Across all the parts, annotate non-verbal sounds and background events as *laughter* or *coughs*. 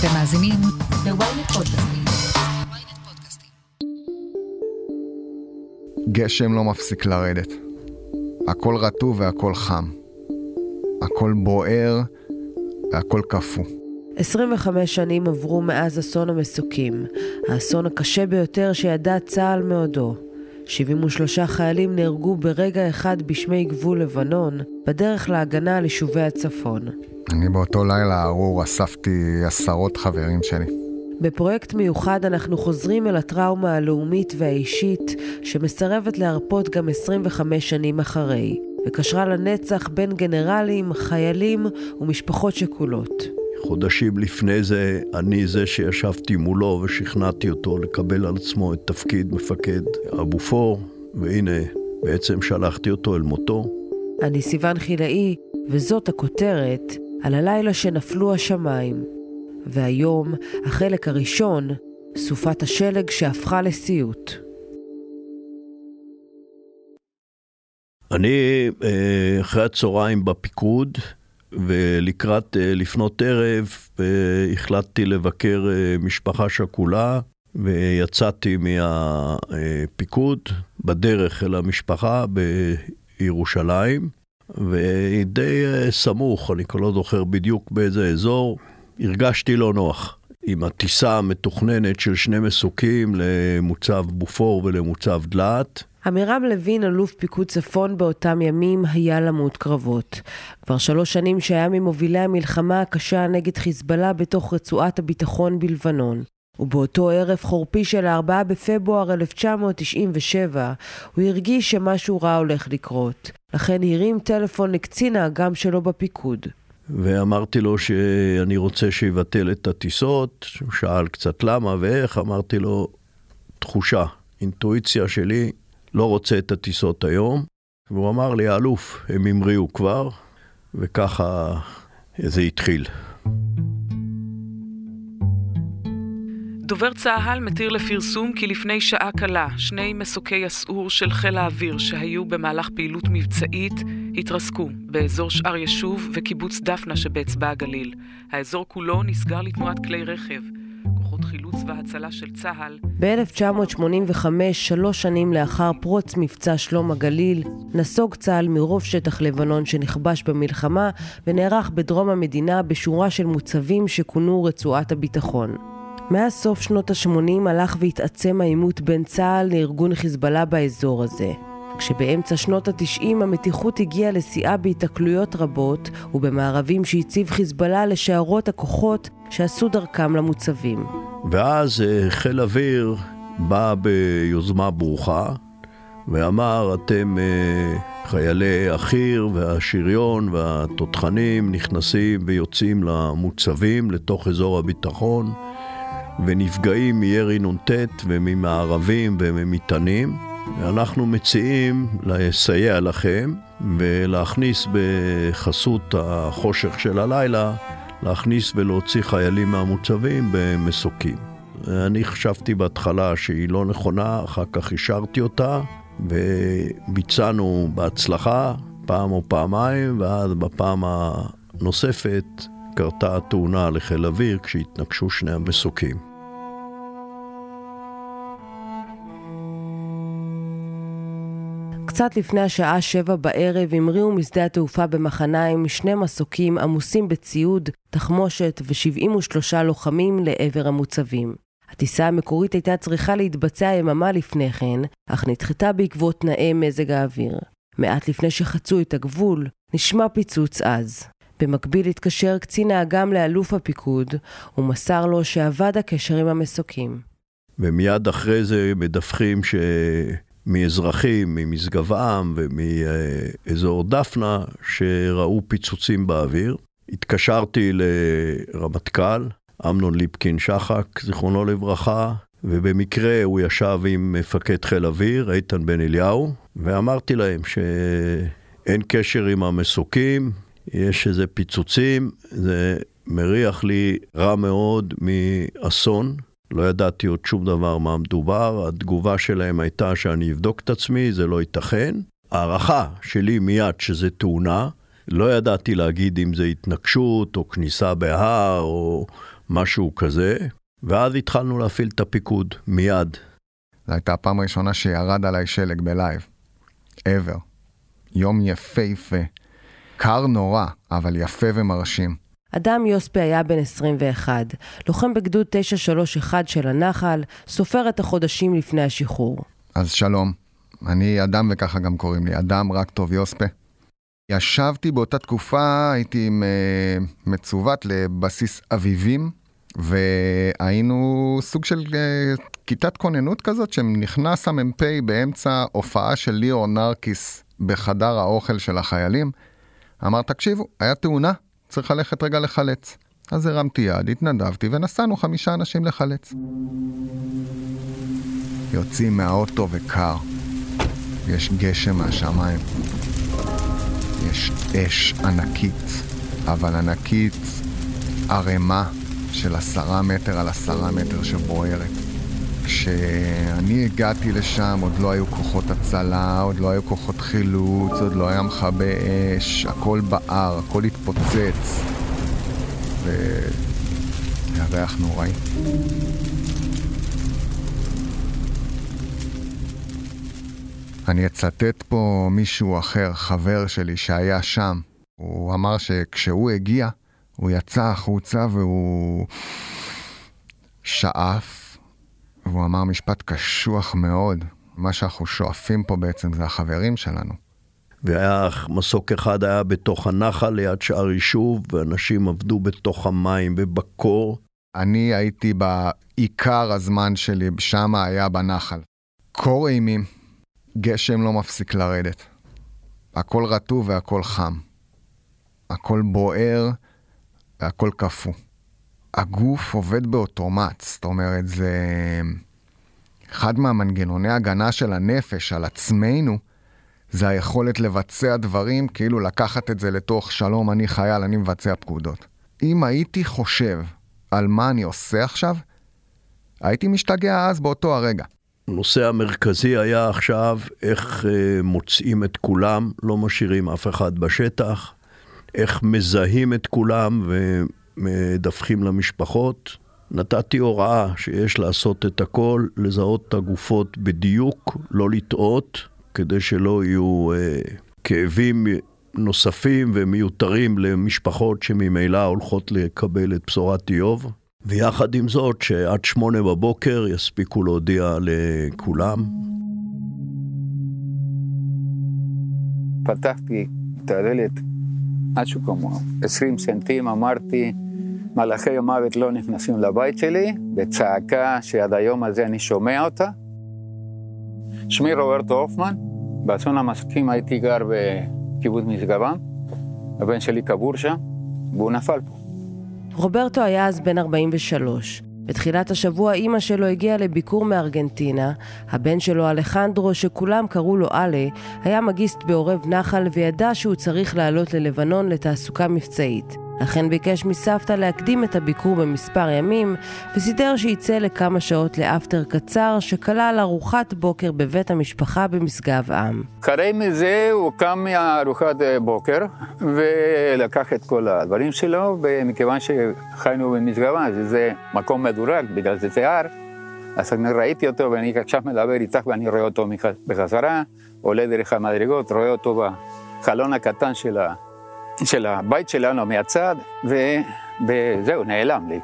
אתם מאזינים ל-ynet פודקאסטים. גשם לא מפסיק לרדת. הכל רטוב והכל חם. הכל בוער והכל קפוא. 25 שנים עברו מאז אסון המסוקים, האסון הקשה ביותר שידע צה"ל מעודו. 73 חיילים נהרגו ברגע אחד בשמי גבול לבנון, בדרך להגנה על יישובי הצפון. אני באותו לילה ארור אספתי עשרות חברים שלי. בפרויקט מיוחד אנחנו חוזרים אל הטראומה הלאומית והאישית, שמסרבת להרפות גם 25 שנים אחרי, וקשרה לנצח בין גנרלים, חיילים ומשפחות שכולות. חודשים לפני זה, אני זה שישבתי מולו ושכנעתי אותו לקבל על עצמו את תפקיד מפקד אבו פור, והנה, בעצם שלחתי אותו אל מותו. אני סיון חילאי, וזאת הכותרת על הלילה שנפלו השמיים. והיום, החלק הראשון, סופת השלג שהפכה לסיוט. אני אה, אחרי הצהריים בפיקוד, ולקראת אה, לפנות ערב אה, החלטתי לבקר משפחה שכולה, ויצאתי מהפיקוד בדרך אל המשפחה בירושלים, ודי סמוך, אני כבר לא זוכר בדיוק באיזה אזור, הרגשתי לא נוח. עם הטיסה המתוכננת של שני מסוקים למוצב בופור ולמוצב דלעת. עמירם לוין, אלוף פיקוד צפון באותם ימים, היה למות קרבות. כבר שלוש שנים שהיה ממובילי המלחמה הקשה נגד חיזבאללה בתוך רצועת הביטחון בלבנון. ובאותו ערב חורפי של ה-4 בפברואר 1997, הוא הרגיש שמשהו רע הולך לקרות. לכן הרים טלפון לקצין האג"ם שלו בפיקוד. ואמרתי לו שאני רוצה שיבטל את הטיסות, הוא שאל קצת למה ואיך, אמרתי לו, תחושה, אינטואיציה שלי, לא רוצה את הטיסות היום. והוא אמר לי, האלוף, הם המריאו כבר, וככה זה התחיל. דובר צה"ל מתיר לפרסום כי לפני שעה קלה שני מסוקי הסעור של חיל האוויר שהיו במהלך פעילות מבצעית התרסקו באזור שאר ישוב וקיבוץ דפנה שבאצבע הגליל. האזור כולו נסגר לתנועת כלי רכב. כוחות חילוץ והצלה של צה"ל. ב-1985, שלוש שנים לאחר פרוץ מבצע שלום הגליל, נסוג צה"ל מרוב שטח לבנון שנכבש במלחמה ונערך בדרום המדינה בשורה של מוצבים שכונו רצועת הביטחון. מאז סוף שנות ה-80 הלך והתעצם העימות בין צה"ל לארגון חיזבאללה באזור הזה. כשבאמצע שנות ה-90 המתיחות הגיעה לשיאה בהיתקלויות רבות ובמערבים שהציב חיזבאללה לשערות הכוחות שעשו דרכם למוצבים. ואז אה, חיל אוויר בא ביוזמה ברוכה ואמר, אתם אה, חיילי החי"ר והשריון והתותחנים נכנסים ויוצאים למוצבים לתוך אזור הביטחון ונפגעים מירי נ"ט וממערבים וממטענים. אנחנו מציעים לסייע לכם ולהכניס בחסות החושך של הלילה, להכניס ולהוציא חיילים מהמוצבים במסוקים. אני חשבתי בהתחלה שהיא לא נכונה, אחר כך אישרתי אותה וביצענו בהצלחה פעם או פעמיים, ואז בפעם הנוספת קרתה תאונה לחיל אוויר כשהתנגשו שני המסוקים. קצת לפני השעה שבע בערב המריאו משדה התעופה במחניים שני מסוקים עמוסים בציוד, תחמושת ו-73 לוחמים לעבר המוצבים. הטיסה המקורית הייתה צריכה להתבצע יממה לפני כן, אך נדחתה בעקבות תנאי מזג האוויר. מעט לפני שחצו את הגבול, נשמע פיצוץ עז. במקביל התקשר קצין האג"ם לאלוף הפיקוד, ומסר לו שאבד הקשר עם המסוקים. ומיד אחרי זה מדווחים ש... מאזרחים, ממשגב-עם ומאזור דפנה, שראו פיצוצים באוויר. התקשרתי לרמטכ"ל, אמנון ליפקין שחק, זיכרונו לברכה, ובמקרה הוא ישב עם מפקד חיל אוויר, איתן בן אליהו, ואמרתי להם שאין קשר עם המסוקים, יש איזה פיצוצים, זה מריח לי רע מאוד מאסון. לא ידעתי עוד שום דבר מה מדובר, התגובה שלהם הייתה שאני אבדוק את עצמי, זה לא ייתכן. הערכה שלי מיד שזה תאונה, לא ידעתי להגיד אם זה התנגשות או כניסה בהר או משהו כזה, ואז התחלנו להפעיל את הפיקוד, מיד. זו הייתה הפעם הראשונה שירד עליי שלג בלייב. ever. יום יפהפה. קר נורא, אבל יפה ומרשים. אדם יוספי היה בן 21, לוחם בגדוד 931 של הנחל, סופר את החודשים לפני השחרור. אז שלום, אני אדם וככה גם קוראים לי, אדם רק טוב יוספה. ישבתי באותה תקופה, הייתי אה, מצוות לבסיס אביבים, והיינו סוג של אה, כיתת כוננות כזאת, שנכנס המ"פ באמצע הופעה של ליאור נרקיס בחדר האוכל של החיילים. אמר, תקשיבו, היה תאונה, צריך ללכת רגע לחלץ. אז הרמתי יד, התנדבתי, ונסענו חמישה אנשים לחלץ. יוצאים מהאוטו וקר. יש גשם מהשמיים. יש אש ענקית, אבל ענקית ערימה של עשרה מטר על עשרה מטר שבוערת. כשאני הגעתי לשם עוד לא היו כוחות הצלה, עוד לא היו כוחות חילוץ, עוד לא היה מכבי אש, הכל בער, הכל התפוצץ. וירח נוראי. אני אצטט פה מישהו אחר, חבר שלי, שהיה שם. הוא אמר שכשהוא הגיע, הוא יצא החוצה והוא שאף, והוא אמר משפט קשוח מאוד. מה שאנחנו שואפים פה בעצם זה החברים שלנו. והיה מסוק אחד היה בתוך הנחל ליד שער יישוב, ואנשים עבדו בתוך המים ובקור. אני הייתי בעיקר הזמן שלי, שם היה בנחל. קור אימים, גשם לא מפסיק לרדת. הכל רטוב והכל חם. הכל בוער והכל קפוא. הגוף עובד באוטומט, זאת אומרת, זה אחד מהמנגנוני הגנה של הנפש על עצמנו, זה היכולת לבצע דברים, כאילו לקחת את זה לתוך שלום, אני חייל, אני מבצע פקודות. אם הייתי חושב על מה אני עושה עכשיו, הייתי משתגע אז באותו הרגע. הנושא המרכזי היה עכשיו איך אה, מוצאים את כולם, לא משאירים אף אחד בשטח, איך מזהים את כולם ומדווחים למשפחות. נתתי הוראה שיש לעשות את הכל, לזהות את הגופות בדיוק, לא לטעות, כדי שלא יהיו אה, כאבים נוספים ומיותרים למשפחות שממילא הולכות לקבל את בשורת איוב. ויחד עם זאת, שעד שמונה בבוקר יספיקו להודיע לכולם. פתחתי את הדלת, משהו כמו 20 סנטים, אמרתי, מלאכי המוות לא נכנסים לבית שלי, בצעקה שעד היום הזה אני שומע אותה. שמי רוברטו הופמן, באסון המסקים הייתי גר בקיבוץ משגבם, הבן שלי קבור שם, והוא נפל פה. רוברטו היה אז בן 43. בתחילת השבוע אימא שלו הגיעה לביקור מארגנטינה. הבן שלו, אלחנדרו, שכולם קראו לו עלה, היה מגיסט בעורב נחל וידע שהוא צריך לעלות ללבנון לתעסוקה מבצעית. לכן ביקש מסבתא להקדים את הביקור במספר ימים, וסידר שיצא לכמה שעות לאפטר קצר, שכלל ארוחת בוקר בבית המשפחה במשגב עם. אחרי מזה הוא קם מארוחת בוקר, ולקח את כל הדברים שלו, ומכיוון שחיינו במשגב עם, זה מקום מדורג, בגלל זה זה הר, אז אני ראיתי אותו, ואני עכשיו מדבר איתך, ואני רואה אותו בחזרה, עולה דרך המדרגות, רואה אותו בחלון הקטן של ה... של הבית שלנו מהצד, וזהו, נעלם לי.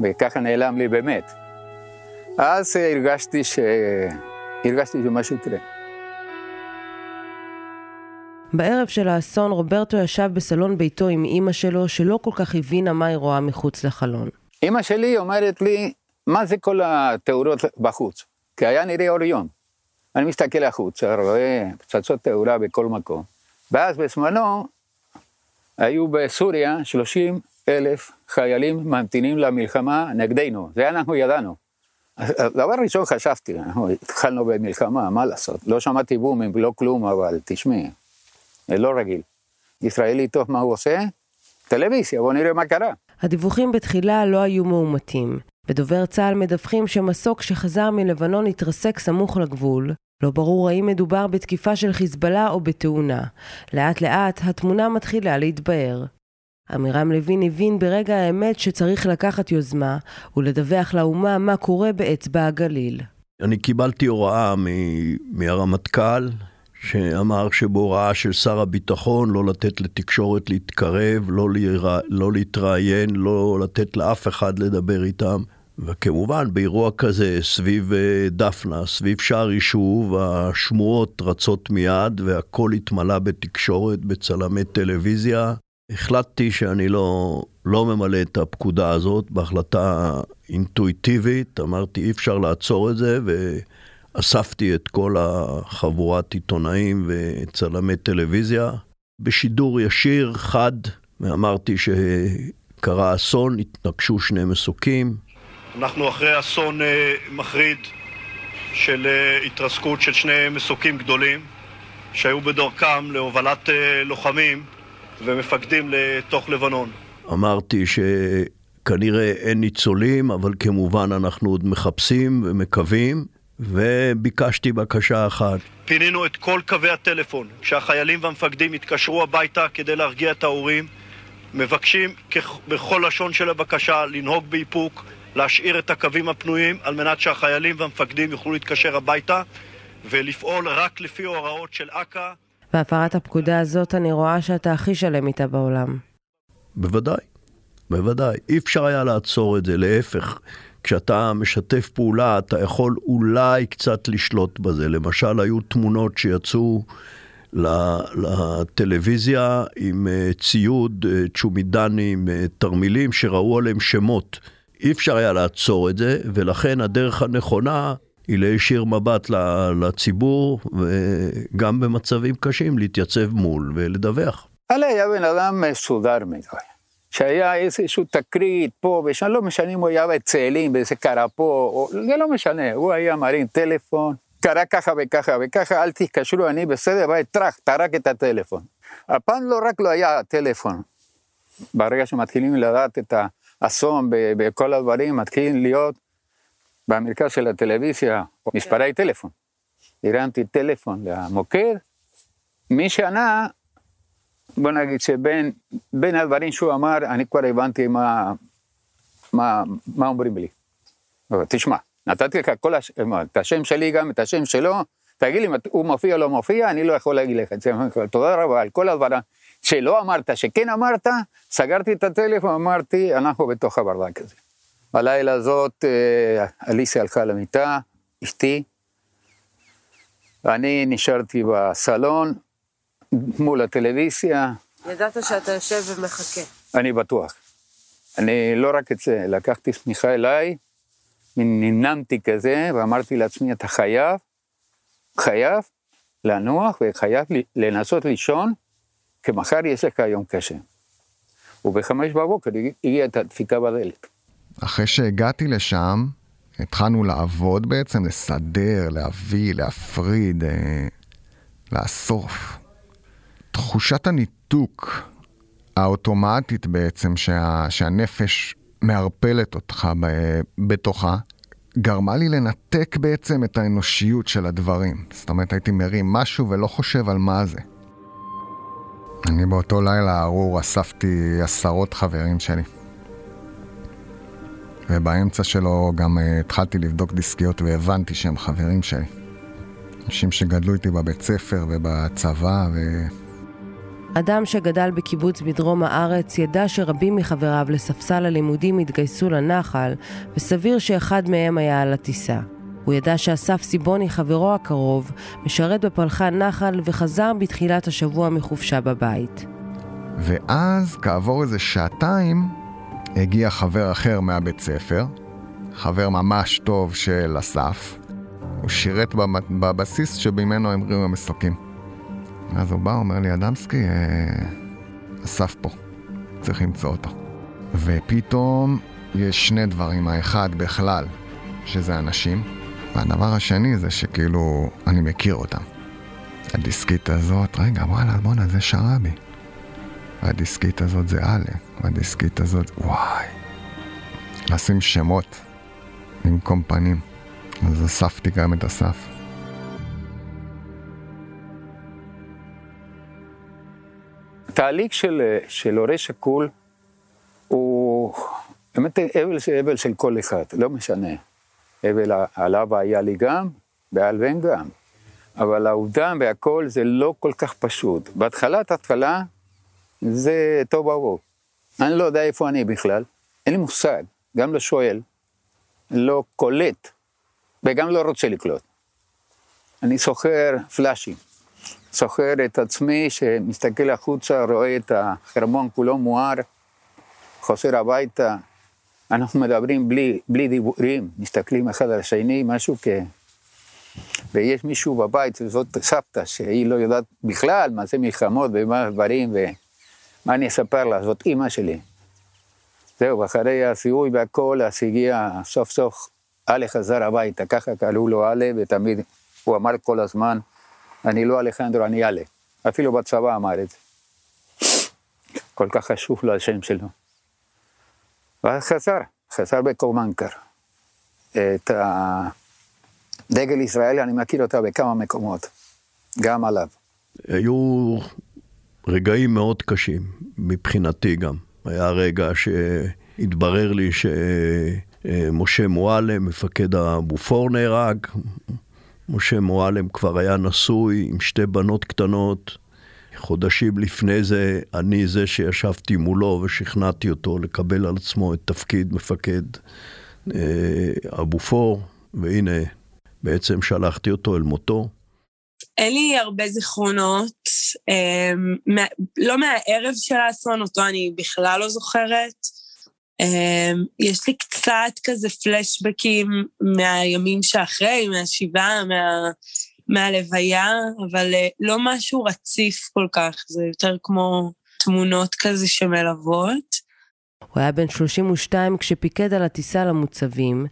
וככה נעלם לי באמת. אז הרגשתי, ש... הרגשתי שמשהו יקרה. בערב של האסון רוברטו ישב בסלון ביתו עם אימא שלו, שלא כל כך הבינה מה היא רואה מחוץ לחלון. אימא שלי אומרת לי, מה זה כל התאורות בחוץ? כי היה נראה אור יום. אני מסתכל החוצה, רואה פצצות תאורה בכל מקום. ואז בזמנו היו בסוריה 30 אלף חיילים ממתינים למלחמה נגדנו, זה אנחנו ידענו. דבר ראשון חשבתי, אנחנו התחלנו במלחמה, מה לעשות? לא שמעתי בומים, לא כלום, אבל תשמעי, זה לא רגיל. ישראלי טוב, מה הוא עושה? טלוויזיה, בוא נראה מה קרה. הדיווחים בתחילה לא היו מאומתים. בדובר צה"ל מדווחים שמסוק שחזר מלבנון התרסק סמוך לגבול, לא ברור האם מדובר בתקיפה של חיזבאללה או בתאונה. לאט לאט התמונה מתחילה להתבהר. עמירם לוין הבין ברגע האמת שצריך לקחת יוזמה ולדווח לאומה מה קורה באצבע הגליל. אני קיבלתי הוראה מהרמטכ"ל שאמר שבהוראה של שר הביטחון לא לתת לתקשורת להתקרב, לא, להירא, לא להתראיין, לא לתת לאף אחד לדבר איתם. וכמובן, באירוע כזה, סביב אה, דפנה, סביב שער יישוב, השמועות רצות מיד והכל התמלא בתקשורת, בצלמי טלוויזיה. החלטתי שאני לא, לא ממלא את הפקודה הזאת בהחלטה אינטואיטיבית, אמרתי אי אפשר לעצור את זה, ואספתי את כל החבורת עיתונאים וצלמי טלוויזיה. בשידור ישיר, חד, ואמרתי שקרה אסון, התנגשו שני מסוקים. אנחנו אחרי אסון אה, מחריד של אה, התרסקות של שני מסוקים גדולים שהיו בדרכם להובלת אה, לוחמים ומפקדים לתוך לבנון. אמרתי שכנראה אין ניצולים, אבל כמובן אנחנו עוד מחפשים ומקווים, וביקשתי בקשה אחת. פינינו את כל קווי הטלפון, שהחיילים והמפקדים התקשרו הביתה כדי להרגיע את ההורים. מבקשים בכל לשון של הבקשה לנהוג באיפוק, להשאיר את הקווים הפנויים על מנת שהחיילים והמפקדים יוכלו להתקשר הביתה ולפעול רק לפי הוראות של אכ"א. בהפרת הפקודה הזאת אני רואה שאתה הכי שלם איתה בעולם. בוודאי, בוודאי. אי אפשר היה לעצור את זה, להפך. כשאתה משתף פעולה, אתה יכול אולי קצת לשלוט בזה. למשל, היו תמונות שיצאו לטלוויזיה עם אה, ציוד, אה, צ'ומידנים, אה, תרמילים, שראו עליהם שמות. אי אפשר היה לעצור את זה, ולכן הדרך הנכונה היא להישיר מבט לציבור, וגם במצבים קשים להתייצב מול ולדווח. אלה היה בן אדם מסודר מדי. שהיה איזשהו תקרית פה ושם, לא משנה אם הוא היה בצאלים, באיזה קרה פה, זה לא משנה, הוא היה מרים טלפון, קרה ככה וככה וככה, אל תתקשרו, אני בסדר, ביי, טראח, טרק את הטלפון. הפעם לא רק לא היה טלפון, ברגע שמתחילים לדעת את האסון בכל הדברים, מתחילים להיות במרכז של הטלוויזיה, מספרי טלפון. הרמתי טלפון למוקד, מי שענה, בוא נגיד שבין הדברים שהוא אמר, אני כבר הבנתי מה, מה, מה אומרים לי. תשמע, נתתי לך כל הש... את השם שלי גם, את השם שלו, תגיד לי אם הוא מופיע או לא מופיע, אני לא יכול להגיד לך את זה. תודה רבה על כל הדברים שלא אמרת, שכן אמרת, סגרתי את הטלפון, אמרתי, אנחנו בתוך הברדק הזה. בלילה הזאת אה, אליסה הלכה למיטה, אשתי, ואני נשארתי בסלון מול הטלוויזיה. ידעת שאתה יושב ומחכה. אני בטוח. אני לא רק את זה, לקחתי שמיכה אליי, נמנמתי כזה, ואמרתי לעצמי, אתה חייב, חייב לנוח וחייב לנסות לישון, כי מחר יש לך יום קשה. ובחמש בבוקר הגיעה את הדפיקה בדלת. אחרי שהגעתי לשם, התחלנו לעבוד בעצם, לסדר, להביא, להפריד, אה, לאסוף. תחושת הניתוק האוטומטית בעצם, שה, שהנפש מערפלת אותך ב, בתוכה, גרמה לי לנתק בעצם את האנושיות של הדברים. זאת אומרת, הייתי מרים משהו ולא חושב על מה זה. אני באותו לילה ארור אספתי עשרות חברים שלי. ובאמצע שלו גם uh, התחלתי לבדוק דיסקיות והבנתי שהם חברים שלי. אנשים שגדלו איתי בבית ספר ובצבא ו... אדם שגדל בקיבוץ בדרום הארץ ידע שרבים מחבריו לספסל הלימודים התגייסו לנחל, וסביר שאחד מהם היה על הטיסה. הוא ידע שאסף סיבוני, חברו הקרוב, משרת בפלחן נחל וחזר בתחילת השבוע מחופשה בבית. ואז, כעבור איזה שעתיים, הגיע חבר אחר מהבית ספר, חבר ממש טוב של אסף. הוא שירת בבסיס שממנו המריאו המסוקים. אז הוא בא, אומר לי, אדמסקי, אה, אסף פה, צריך למצוא אותו. ופתאום יש שני דברים, האחד בכלל, שזה אנשים, והדבר השני זה שכאילו, אני מכיר אותם. הדיסקית הזאת, רגע, וואלה, בואנה, זה שרבי. והדיסקית הזאת זה א', והדיסקית הזאת, וואי. לשים שמות במקום פנים. אז אספתי גם את אסף. תהליך של, של הורה שכול באמת אבל אבל של כל אחד, לא משנה. אבל עליו היה לי גם, בעל בן גם. אבל העובדה והכל זה לא כל כך פשוט. בהתחלת התחלה זה טוב ברור. אני לא יודע איפה אני בכלל, אין לי מושג, גם לא שואל, לא קולט, וגם לא רוצה לקלוט. אני סוחר פלאשים, סוחר את עצמי שמסתכל החוצה, רואה את החרמון כולו מואר, חוזר הביתה, אנחנו מדברים בלי, בלי דיבורים, מסתכלים אחד על השני, משהו כ... ויש מישהו בבית, וזאת סבתא, שהיא לא יודעת בכלל מה זה מלחמות ומה הדברים, ומה אני אספר לה, זאת אימא שלי. זהו, אחרי הזיהוי והכל, אז הגיע סוף סוף, אלה חזר הביתה, ככה קראו לו אלה, ותמיד הוא אמר כל הזמן, אני לא אלחנדרו, אני אלה. אפילו בצבא אמר את זה. כל כך חשוב לו השם שלו. ואז חזר, חזר בקומנקר. את הדגל ישראל, אני מכיר אותה בכמה מקומות, גם עליו. היו רגעים מאוד קשים, מבחינתי גם. היה רגע שהתברר לי שמשה מועלם, מפקד הבופור נהרג. משה מועלם כבר היה נשוי עם שתי בנות קטנות. חודשים לפני זה, אני זה שישבתי מולו ושכנעתי אותו לקבל על עצמו את תפקיד מפקד אה, הבופור, והנה, בעצם שלחתי אותו אל מותו. אין לי הרבה זיכרונות, אה, לא מהערב של האסון, אותו אני בכלל לא זוכרת. אה, יש לי קצת כזה פלשבקים מהימים שאחרי, מהשבעה, מה... מהלוויה, אבל אה, לא משהו רציף כל כך, זה יותר כמו תמונות כזה שמלוות. הוא היה בן 32 כשפיקד על הטיסה למוצבים.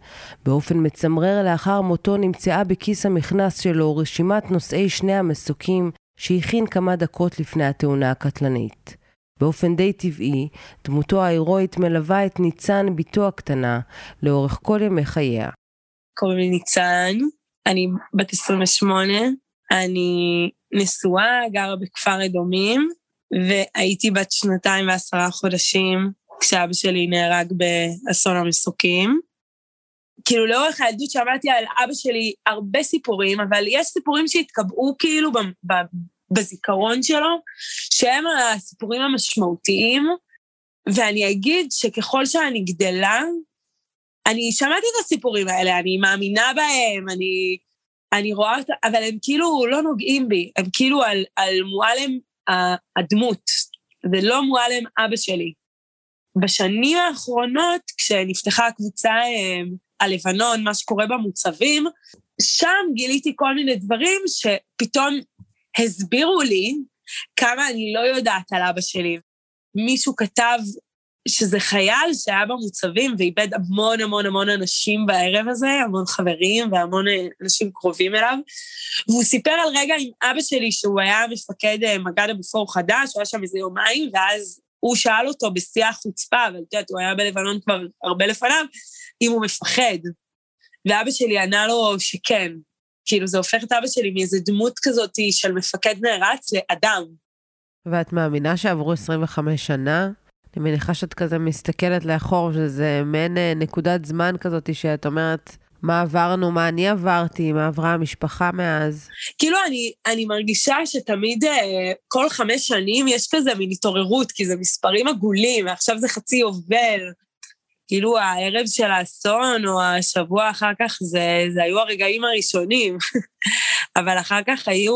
באופן מצמרר לאחר מותו נמצאה בכיס המכנס שלו רשימת נושאי שני המסוקים שהכין כמה דקות לפני התאונה הקטלנית. באופן די טבעי, דמותו ההירואית מלווה את ניצן, בתו הקטנה, לאורך כל ימי חייה. קוראים לי ניצן, אני בת 28, אני נשואה, גרה בכפר אדומים, והייתי בת שנתיים ועשרה חודשים כשאבא שלי נהרג באסון המסוקים. כאילו לאורך הילדות שמעתי על אבא שלי הרבה סיפורים, אבל יש סיפורים שהתקבעו כאילו בזיכרון שלו, שהם הסיפורים המשמעותיים, ואני אגיד שככל שאני גדלה, אני שמעתי את הסיפורים האלה, אני מאמינה בהם, אני, אני רואה אותם, אבל הם כאילו לא נוגעים בי, הם כאילו על, על מועלם הדמות, ולא מועלם אבא שלי. בשנים האחרונות, כשנפתחה הקבוצה אה, הלבנון, מה שקורה במוצבים, שם גיליתי כל מיני דברים שפתאום הסבירו לי כמה אני לא יודעת על אבא שלי. מישהו כתב שזה חייל שהיה במוצבים ואיבד המון המון המון אנשים בערב הזה, המון חברים והמון אנשים קרובים אליו. והוא סיפר על רגע עם אבא שלי שהוא היה מפקד אה, מג"ד הבופור חדש, הוא היה שם איזה יומיים, ואז הוא שאל אותו בשיא החוצפה, אבל את יודעת, הוא היה בלבנון כבר הרבה לפניו, אם הוא מפחד. ואבא שלי ענה לו שכן. כאילו, זה הופך את אבא שלי מאיזה דמות כזאת של מפקד נערץ לאדם. ואת מאמינה שעברו 25 שנה? אני מניחה שאת כזה מסתכלת לאחור, שזה מעין אה, נקודת זמן כזאת שאת אומרת, מה עברנו, מה אני עברתי, מה עברה המשפחה מאז. כאילו, אני, אני מרגישה שתמיד, אה, כל חמש שנים יש כזה מין התעוררות, כי זה מספרים עגולים, ועכשיו זה חצי יובל. כאילו, הערב של האסון, או השבוע אחר כך, זה, זה היו הרגעים הראשונים. *laughs* אבל אחר כך היו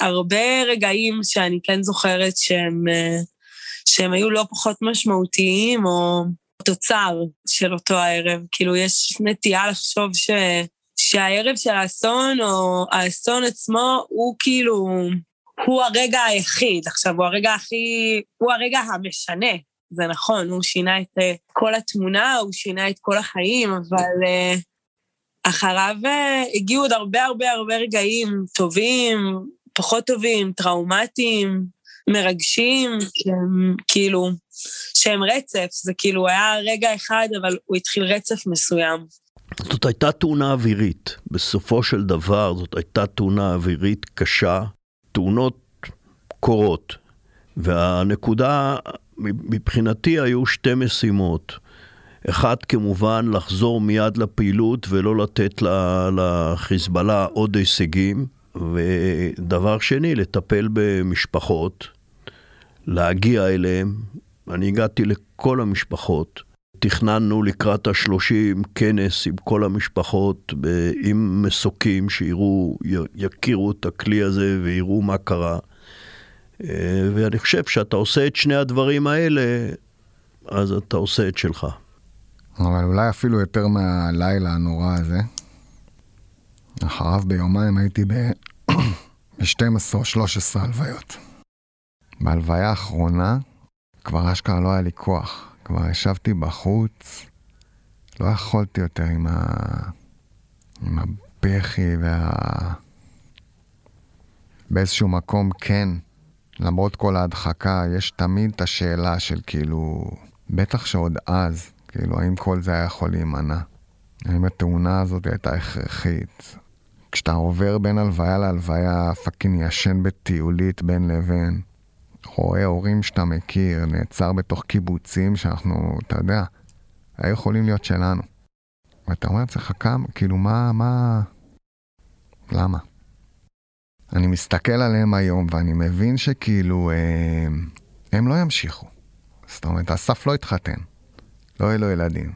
הרבה רגעים שאני כן זוכרת שהם... אה, שהם היו לא פחות משמעותיים, או תוצר של אותו הערב. כאילו, יש נטייה לחשוב ש... שהערב של האסון, או האסון עצמו, הוא כאילו, הוא הרגע היחיד. עכשיו, הוא הרגע הכי, הוא הרגע המשנה, זה נכון, הוא שינה את uh, כל התמונה, הוא שינה את כל החיים, אבל uh, אחריו uh, הגיעו עוד הרבה הרבה הרבה רגעים טובים, פחות טובים, טראומטיים, מרגשים, שהם כאילו, שהם רצף, זה כאילו היה רגע אחד, אבל הוא התחיל רצף מסוים. זאת הייתה תאונה אווירית. בסופו של דבר זאת הייתה תאונה אווירית קשה. תאונות קורות. והנקודה, מבחינתי היו שתי משימות. אחד, כמובן, לחזור מיד לפעילות ולא לתת לחיזבאללה עוד הישגים. ודבר שני, לטפל במשפחות, להגיע אליהם. אני הגעתי לכל המשפחות. תכננו לקראת השלושים כנס עם כל המשפחות, עם מסוקים, שיראו, יכירו את הכלי הזה ויראו מה קרה. ואני חושב שאתה עושה את שני הדברים האלה, אז אתה עושה את שלך. אבל אולי אפילו יותר מהלילה הנורא הזה. אחריו ביומיים הייתי ב-12 *coughs* או 13 הלוויות. בהלוויה האחרונה כבר אשכרה לא היה לי כוח. כבר ישבתי בחוץ, לא יכולתי יותר עם, ה... עם הבכי וה... באיזשהו מקום כן, למרות כל ההדחקה, יש תמיד את השאלה של כאילו, בטח שעוד אז, כאילו, האם כל זה היה יכול להימנע? האם התאונה הזאת הייתה הכרחית? כשאתה עובר בין הלוויה להלוויה, פאקינג ישן בטיולית בין לבין, רואה הורים שאתה מכיר, נעצר בתוך קיבוצים שאנחנו, אתה יודע, היו יכולים להיות שלנו. ואתה אומר לעצמך כמה, כאילו מה, מה, למה? אני מסתכל עליהם היום ואני מבין שכאילו אה, הם לא ימשיכו. זאת אומרת, אסף לא התחתן, לא יהיו לו ילדים.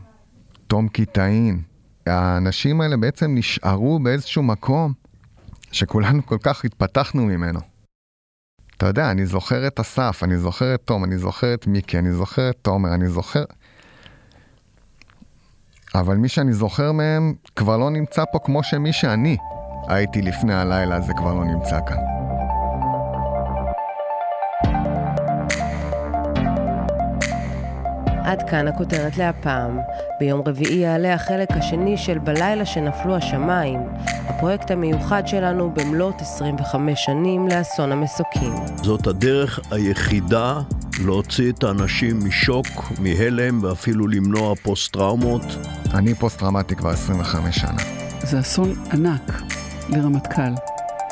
תום קיטאין, האנשים האלה בעצם נשארו באיזשהו מקום שכולנו כל כך התפתחנו ממנו. אתה יודע, אני זוכר את אסף, אני זוכר את תום, אני זוכר את מיקי, אני זוכר את תומר, אני זוכר... אבל מי שאני זוכר מהם כבר לא נמצא פה כמו שמי שאני הייתי לפני הלילה הזה כבר לא נמצא כאן. עד כאן הכותרת להפעם. ביום רביעי יעלה החלק השני של בלילה שנפלו השמיים, הפרויקט המיוחד שלנו במלאת 25 שנים לאסון המסוקים. זאת הדרך היחידה להוציא את האנשים משוק, מהלם ואפילו למנוע פוסט-טראומות. אני פוסט-טראומטי כבר 25 שנה. זה אסון ענק לרמטכ"ל,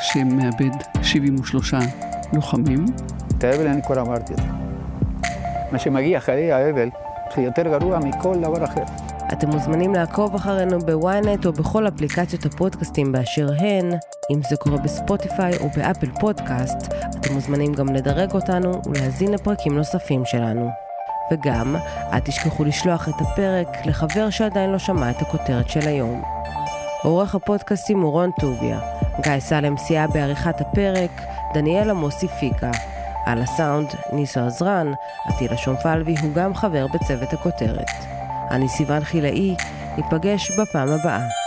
שמאבד 73 לוחמים. את האבל אני כבר אמרתי. מה שמגיע אחרי האבל זה יותר גרוע מכל דבר אחר. אתם מוזמנים לעקוב אחרינו בוויינט או בכל אפליקציות הפודקאסטים באשר הן. אם זה קורה בספוטיפיי או באפל פודקאסט, אתם מוזמנים גם לדרג אותנו ולהזין לפרקים נוספים שלנו. וגם, אל תשכחו לשלוח את הפרק לחבר שעדיין לא שמע את הכותרת של היום. עורך הפודקאסטים הוא רון טוביה, גיא סלם סייע בעריכת הפרק, דניאל עמוסי פיקה. על הסאונד, ניסו עזרן, עטילה שומפלבי הוא גם חבר בצוות הכותרת. אני סיוון חילאי, ניפגש בפעם הבאה.